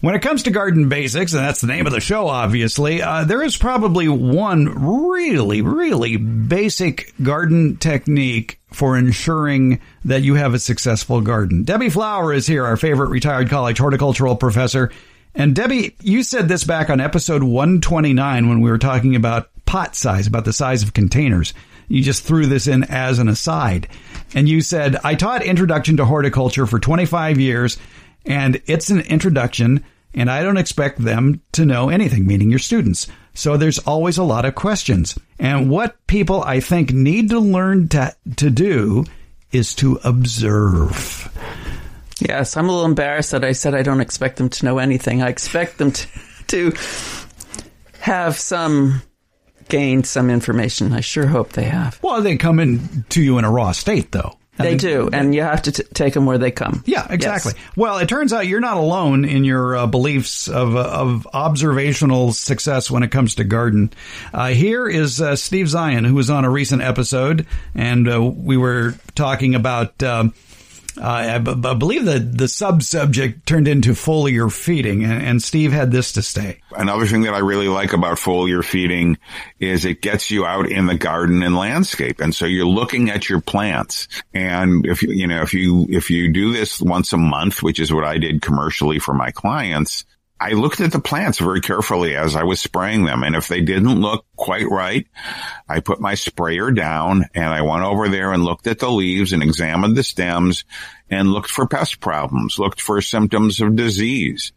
When it comes to garden basics, and that's the name of the show, obviously, uh, there is probably one really, really basic garden technique for ensuring that you have a successful garden. Debbie Flower is here, our favorite retired college horticultural professor. And Debbie, you said this back on episode 129 when we were talking about pot size, about the size of containers. You just threw this in as an aside. And you said, I taught introduction to horticulture for 25 years and it's an introduction and I don't expect them to know anything, meaning your students. So there's always a lot of questions. And what people I think need to learn to, to do is to observe. Yes, I'm a little embarrassed that I said I don't expect them to know anything. I expect them to, to have some gained some information. I sure hope they have. Well, they come in to you in a raw state, though. They do, and you have to t- take them where they come. Yeah, exactly. Yes. Well, it turns out you're not alone in your uh, beliefs of uh, of observational success when it comes to garden. Uh, here is uh, Steve Zion, who was on a recent episode, and uh, we were talking about um, uh, I, b- I believe that the sub subject turned into foliar feeding, and, and, Steve had this to say. Another thing that I really like about foliar feeding is it gets you out in the garden and landscape, and so you're looking at your plants. And if you you know if you if you do this once a month, which is what I did commercially for my clients, I looked at the plants very carefully as I was spraying them. And if they didn't look quite right, I put my sprayer down and I went over there and looked at the leaves and examined the stems and looked for pest problems, looked for symptoms of disease.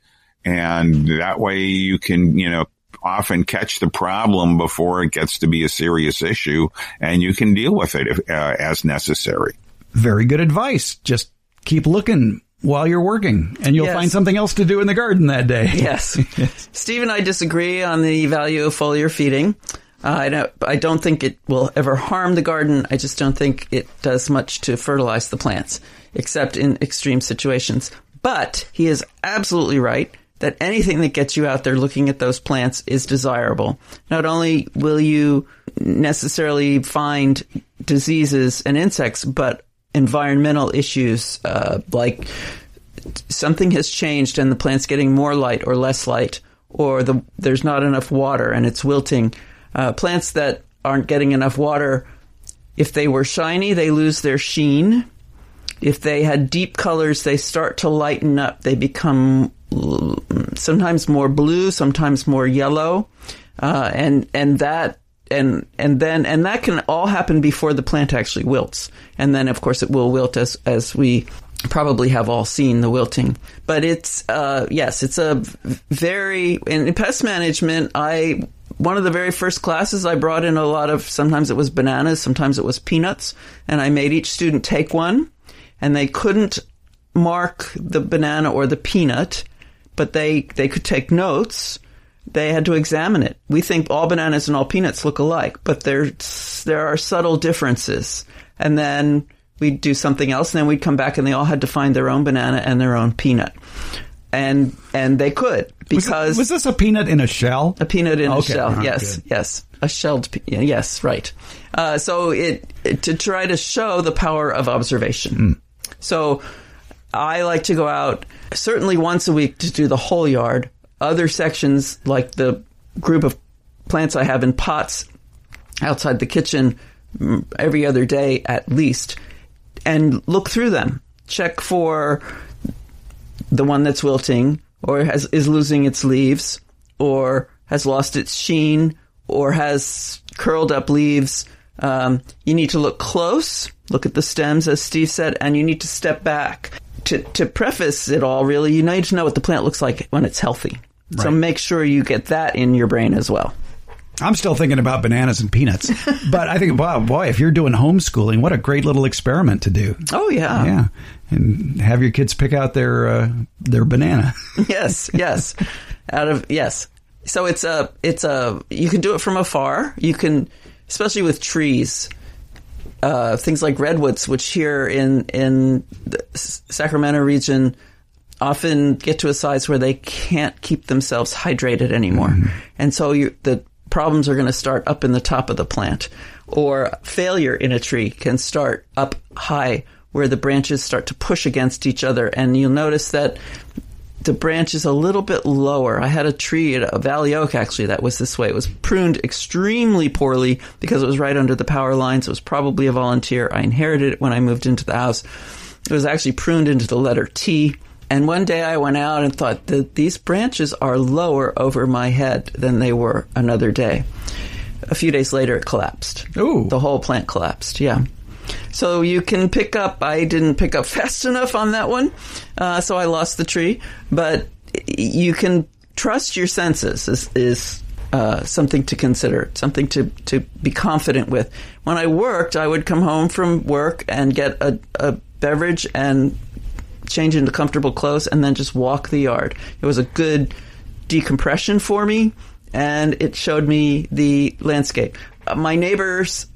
And that way you can, you know, often catch the problem before it gets to be a serious issue and you can deal with it if, uh, as necessary. Very good advice. Just keep looking while you're working and you'll yes. find something else to do in the garden that day. Yes. Steve and I disagree on the value of foliar feeding. Uh, I, don't, I don't think it will ever harm the garden. I just don't think it does much to fertilize the plants, except in extreme situations. But he is absolutely right that anything that gets you out there looking at those plants is desirable. Not only will you necessarily find diseases and insects, but environmental issues uh, like something has changed and the plant's getting more light or less light, or the, there's not enough water and it's wilting. Uh, plants that aren't getting enough water, if they were shiny, they lose their sheen. If they had deep colors, they start to lighten up. They become sometimes more blue, sometimes more yellow, uh, and and that and and then and that can all happen before the plant actually wilts. And then of course it will wilt as as we probably have all seen the wilting. But it's uh, yes, it's a very in pest management. I one of the very first classes I brought in a lot of sometimes it was bananas, sometimes it was peanuts, and I made each student take one, and they couldn't mark the banana or the peanut, but they they could take notes they had to examine it. We think all bananas and all peanuts look alike, but there there are subtle differences. And then we'd do something else, and then we'd come back, and they all had to find their own banana and their own peanut. And and they could because was, was this a peanut in a shell? A peanut in okay. a shell. Yes, good. yes, a shelled. Pe- yes, right. Uh, so it, it, to try to show the power of observation. Mm. So I like to go out certainly once a week to do the whole yard other sections, like the group of plants I have in pots outside the kitchen mm, every other day at least, and look through them. Check for the one that's wilting or has, is losing its leaves or has lost its sheen or has curled up leaves. Um, you need to look close, look at the stems, as Steve said, and you need to step back. To, to preface it all, really, you need to know what the plant looks like when it's healthy. Right. So make sure you get that in your brain as well. I'm still thinking about bananas and peanuts, but I think, wow, boy, if you're doing homeschooling, what a great little experiment to do. Oh yeah, yeah, and have your kids pick out their uh, their banana. yes, yes, out of yes. So it's a it's a you can do it from afar. You can, especially with trees, uh, things like redwoods, which here in in the Sacramento region often get to a size where they can't keep themselves hydrated anymore. Mm-hmm. And so the problems are going to start up in the top of the plant. Or failure in a tree can start up high where the branches start to push against each other. And you'll notice that the branch is a little bit lower. I had a tree at a Valley Oak actually that was this way. It was pruned extremely poorly because it was right under the power lines. It was probably a volunteer. I inherited it when I moved into the house. It was actually pruned into the letter T. And one day I went out and thought that these branches are lower over my head than they were another day. A few days later, it collapsed. Ooh. The whole plant collapsed, yeah. So you can pick up, I didn't pick up fast enough on that one, uh, so I lost the tree. But you can trust your senses, is, is uh, something to consider, something to, to be confident with. When I worked, I would come home from work and get a, a beverage and change into comfortable clothes and then just walk the yard. It was a good decompression for me and it showed me the landscape. Uh, my neighbors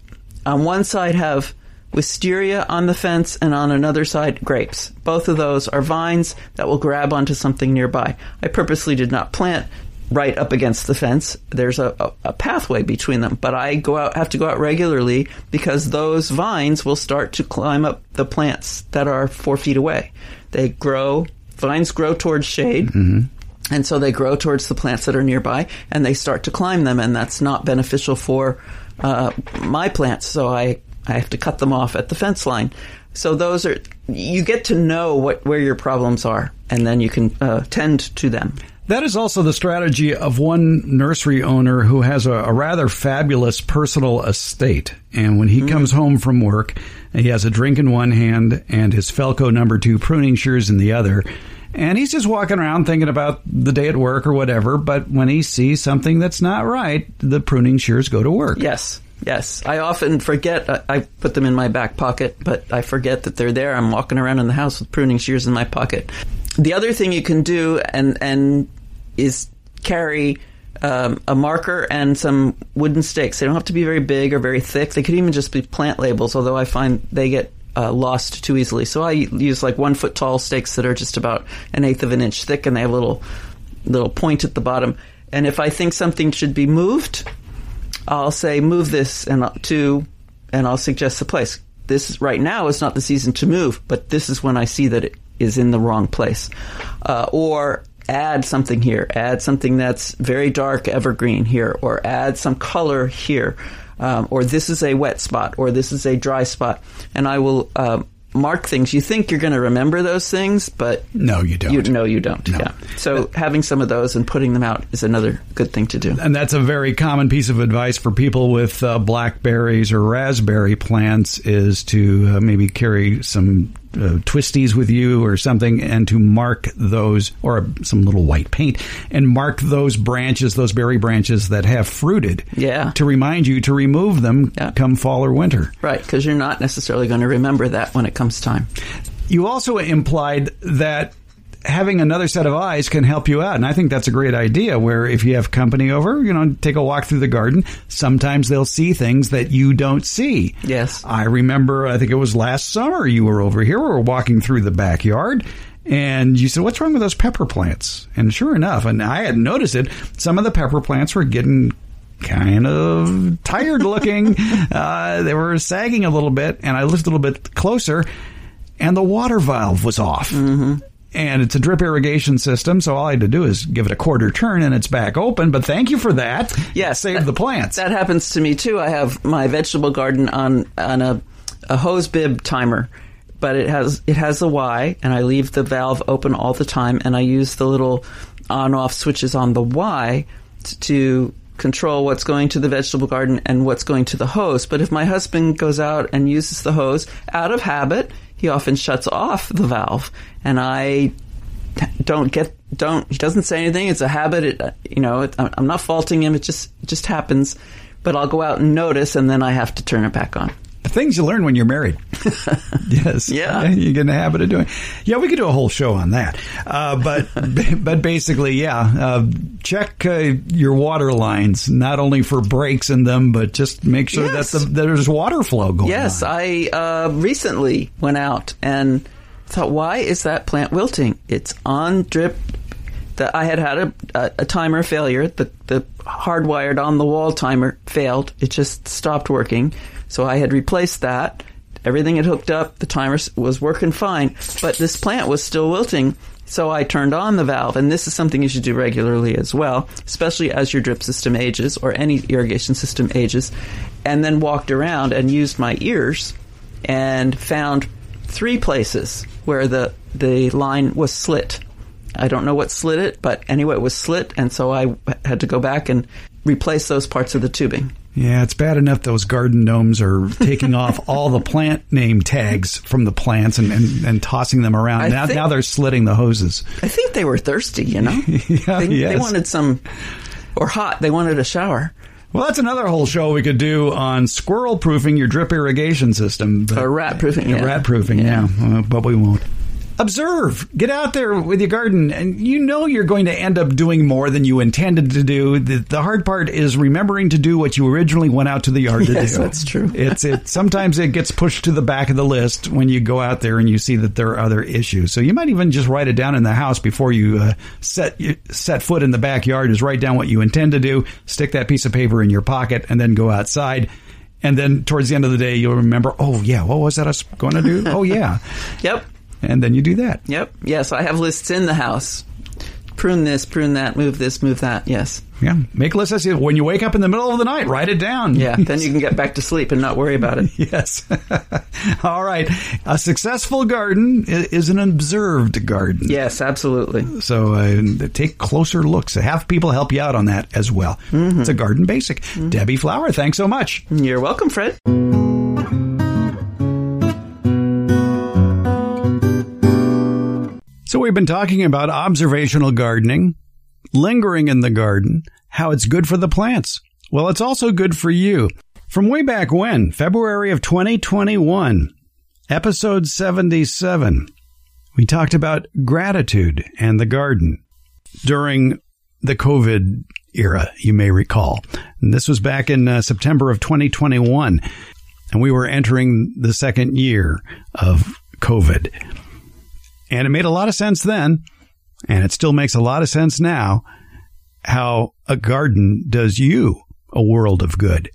on one side have wisteria on the fence and on another side grapes. Both of those are vines that will grab onto something nearby. I purposely did not plant right up against the fence. There's a, a, a, pathway between them, but I go out have to go out regularly because those vines will start to climb up the plants that are four feet away. They grow. Vines grow towards shade. Mm-hmm. And so they grow towards the plants that are nearby and they start to climb them, and that's not beneficial for uh, my plants. So I, I have to cut them off at the fence line. So those are, you get to know what, where your problems are, and then you can uh, tend to them. That is also the strategy of one nursery owner who has a, a rather fabulous personal estate. And when he mm-hmm. comes home from work, he has a drink in one hand and his Felco number two pruning shears in the other. And he's just walking around thinking about the day at work or whatever. But when he sees something that's not right, the pruning shears go to work. Yes. Yes, I often forget. I put them in my back pocket, but I forget that they're there. I'm walking around in the house with pruning shears in my pocket. The other thing you can do, and and is carry um, a marker and some wooden stakes. They don't have to be very big or very thick. They could even just be plant labels, although I find they get uh, lost too easily. So I use like one foot tall stakes that are just about an eighth of an inch thick, and they have a little little point at the bottom. And if I think something should be moved, I'll say move this and to, and I'll suggest the place. This right now is not the season to move, but this is when I see that it is in the wrong place. Uh, or add something here, add something that's very dark evergreen here, or add some color here, um, or this is a wet spot, or this is a dry spot, and I will uh, mark things. You think you're going to remember those things, but no, you don't. You, no, you don't. No. Yeah. So having some of those and putting them out is another good thing to do. And that's a very common piece of advice for people with uh, blackberries or raspberry plants is to uh, maybe carry some uh, twisties with you or something and to mark those or some little white paint and mark those branches those berry branches that have fruited yeah. to remind you to remove them yeah. come fall or winter. Right because you're not necessarily going to remember that when it comes time. You also implied that having another set of eyes can help you out. And I think that's a great idea where if you have company over, you know, take a walk through the garden. Sometimes they'll see things that you don't see. Yes. I remember, I think it was last summer you were over here. We were walking through the backyard and you said, what's wrong with those pepper plants? And sure enough, and I had noticed it, some of the pepper plants were getting kind of tired looking. uh, they were sagging a little bit and I looked a little bit closer and the water valve was off. Mm-hmm and it's a drip irrigation system. So all I had to do is give it a quarter turn and it's back open. But thank you for that. Yes, save the plants. That happens to me too. I have my vegetable garden on on a, a hose bib timer, but it has it has a Y, and I leave the valve open all the time, and I use the little on off switches on the Y to control what's going to the vegetable garden and what's going to the hose. But if my husband goes out and uses the hose out of habit, he often shuts off the valve, and I don't get don't. He doesn't say anything. It's a habit. It, you know, it, I'm not faulting him. It just it just happens. But I'll go out and notice, and then I have to turn it back on. The Things you learn when you're married. yes. Yeah. You get in the habit of doing. Yeah, we could do a whole show on that. Uh, but but basically, yeah, uh, check uh, your water lines not only for breaks in them, but just make sure yes. that the, there's water flow going. Yes, on. I uh, recently went out and thought, why is that plant wilting? It's on drip that I had had a, a, a, timer failure. The, the hardwired on the wall timer failed. It just stopped working. So I had replaced that. Everything had hooked up. The timer was working fine, but this plant was still wilting. So I turned on the valve, and this is something you should do regularly as well, especially as your drip system ages or any irrigation system ages, and then walked around and used my ears and found three places where the, the line was slit. I don't know what slit it, but anyway, it was slit, and so I had to go back and replace those parts of the tubing. Yeah, it's bad enough those garden gnomes are taking off all the plant name tags from the plants and, and, and tossing them around. I now, think- now they're slitting the hoses. I think they were thirsty, you know? Yeah, they, yes. they wanted some, or hot, they wanted a shower. Well, that's another whole show we could do on squirrel proofing your drip irrigation system. but- Or rat proofing, yeah. Rat proofing, yeah. Uh, but we won't. Observe. Get out there with your garden, and you know you're going to end up doing more than you intended to do. The, the hard part is remembering to do what you originally went out to the yard to do. that's true. It's it. Sometimes it gets pushed to the back of the list when you go out there and you see that there are other issues. So you might even just write it down in the house before you uh, set set foot in the backyard. Is write down what you intend to do, stick that piece of paper in your pocket, and then go outside. And then towards the end of the day, you'll remember, oh yeah, what was that I was going to do? Oh yeah, Yep, and then you do that. yep. Yes, I have lists in the house. Prune this, prune that, move this, move that. Yes. Yeah, make lists. as you- When you wake up in the middle of the night, write it down. Yeah, then you can get back to sleep and not worry about it. Yes. All right. A successful garden is an observed garden. Yes, absolutely. So uh, take closer looks. Have people help you out on that as well. It's a garden basic. Debbie Flower, thanks so much. You're welcome, Fred. So we've been talking about observational gardening, lingering in the garden, how it's good for the plants. Well, it's also good for you. From way back when, February of 2021, episode 77, we talked about gratitude and the garden during the COVID era, you may recall. And this was back in uh, September of 2021, and we were entering the second year of COVID. And it made a lot of sense then, and it still makes a lot of sense now, how a garden does you a world of good.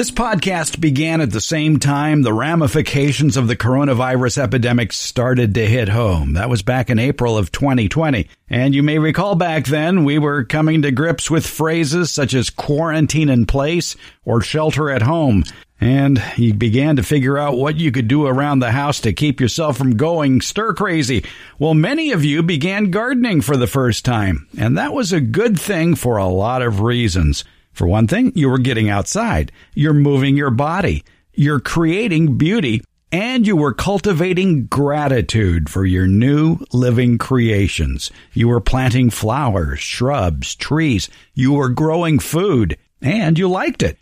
This podcast began at the same time the ramifications of the coronavirus epidemic started to hit home. That was back in April of 2020. And you may recall back then we were coming to grips with phrases such as quarantine in place or shelter at home. And you began to figure out what you could do around the house to keep yourself from going stir crazy. Well, many of you began gardening for the first time, and that was a good thing for a lot of reasons. For one thing, you were getting outside. You're moving your body. You're creating beauty and you were cultivating gratitude for your new living creations. You were planting flowers, shrubs, trees. You were growing food and you liked it.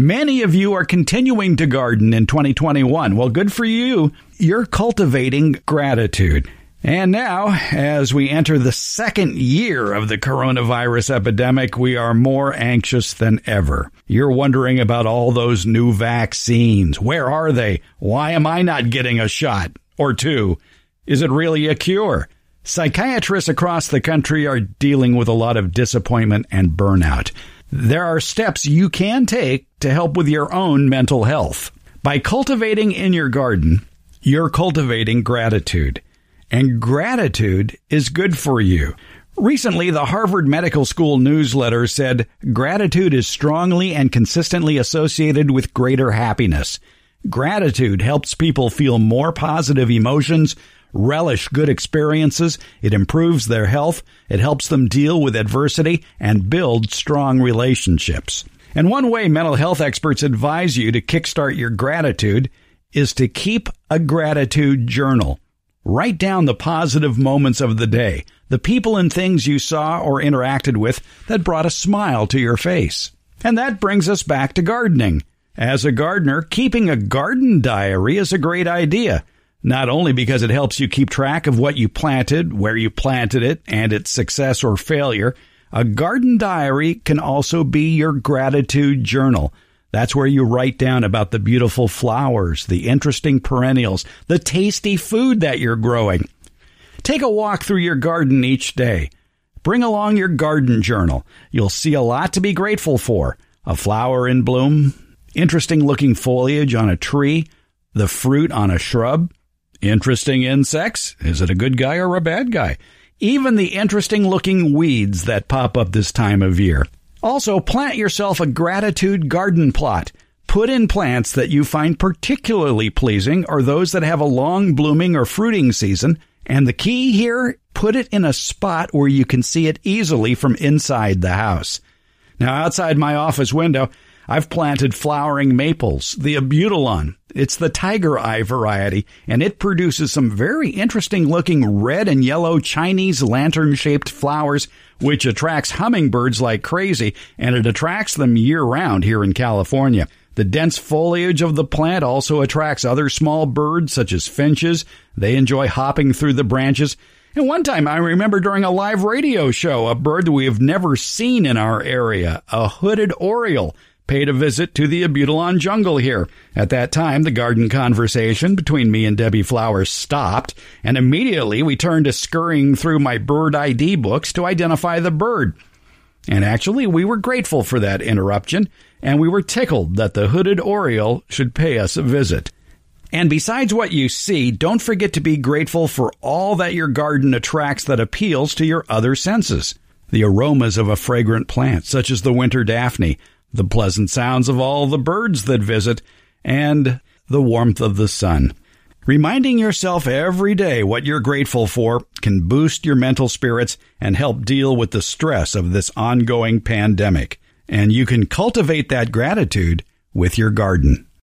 Many of you are continuing to garden in 2021. Well, good for you. You're cultivating gratitude. And now, as we enter the second year of the coronavirus epidemic, we are more anxious than ever. You're wondering about all those new vaccines. Where are they? Why am I not getting a shot or two? Is it really a cure? Psychiatrists across the country are dealing with a lot of disappointment and burnout. There are steps you can take to help with your own mental health. By cultivating in your garden, you're cultivating gratitude. And gratitude is good for you. Recently, the Harvard Medical School newsletter said gratitude is strongly and consistently associated with greater happiness. Gratitude helps people feel more positive emotions, relish good experiences, it improves their health, it helps them deal with adversity, and build strong relationships. And one way mental health experts advise you to kickstart your gratitude is to keep a gratitude journal. Write down the positive moments of the day, the people and things you saw or interacted with that brought a smile to your face. And that brings us back to gardening. As a gardener, keeping a garden diary is a great idea. Not only because it helps you keep track of what you planted, where you planted it, and its success or failure, a garden diary can also be your gratitude journal. That's where you write down about the beautiful flowers, the interesting perennials, the tasty food that you're growing. Take a walk through your garden each day. Bring along your garden journal. You'll see a lot to be grateful for. A flower in bloom, interesting looking foliage on a tree, the fruit on a shrub. Interesting insects? Is it a good guy or a bad guy? Even the interesting looking weeds that pop up this time of year. Also, plant yourself a gratitude garden plot. Put in plants that you find particularly pleasing or those that have a long blooming or fruiting season. And the key here, put it in a spot where you can see it easily from inside the house. Now, outside my office window, I've planted flowering maples, the abutilon. It's the tiger eye variety, and it produces some very interesting looking red and yellow Chinese lantern shaped flowers, which attracts hummingbirds like crazy, and it attracts them year round here in California. The dense foliage of the plant also attracts other small birds such as finches. They enjoy hopping through the branches. And one time I remember during a live radio show, a bird that we have never seen in our area, a hooded oriole, paid a visit to the Abutilon jungle here. At that time, the garden conversation between me and Debbie Flowers stopped, and immediately we turned to scurrying through my bird ID books to identify the bird. And actually, we were grateful for that interruption, and we were tickled that the hooded oriole should pay us a visit. And besides what you see, don't forget to be grateful for all that your garden attracts that appeals to your other senses. The aromas of a fragrant plant, such as the winter daphne, the pleasant sounds of all the birds that visit, and the warmth of the sun. Reminding yourself every day what you're grateful for can boost your mental spirits and help deal with the stress of this ongoing pandemic. And you can cultivate that gratitude with your garden.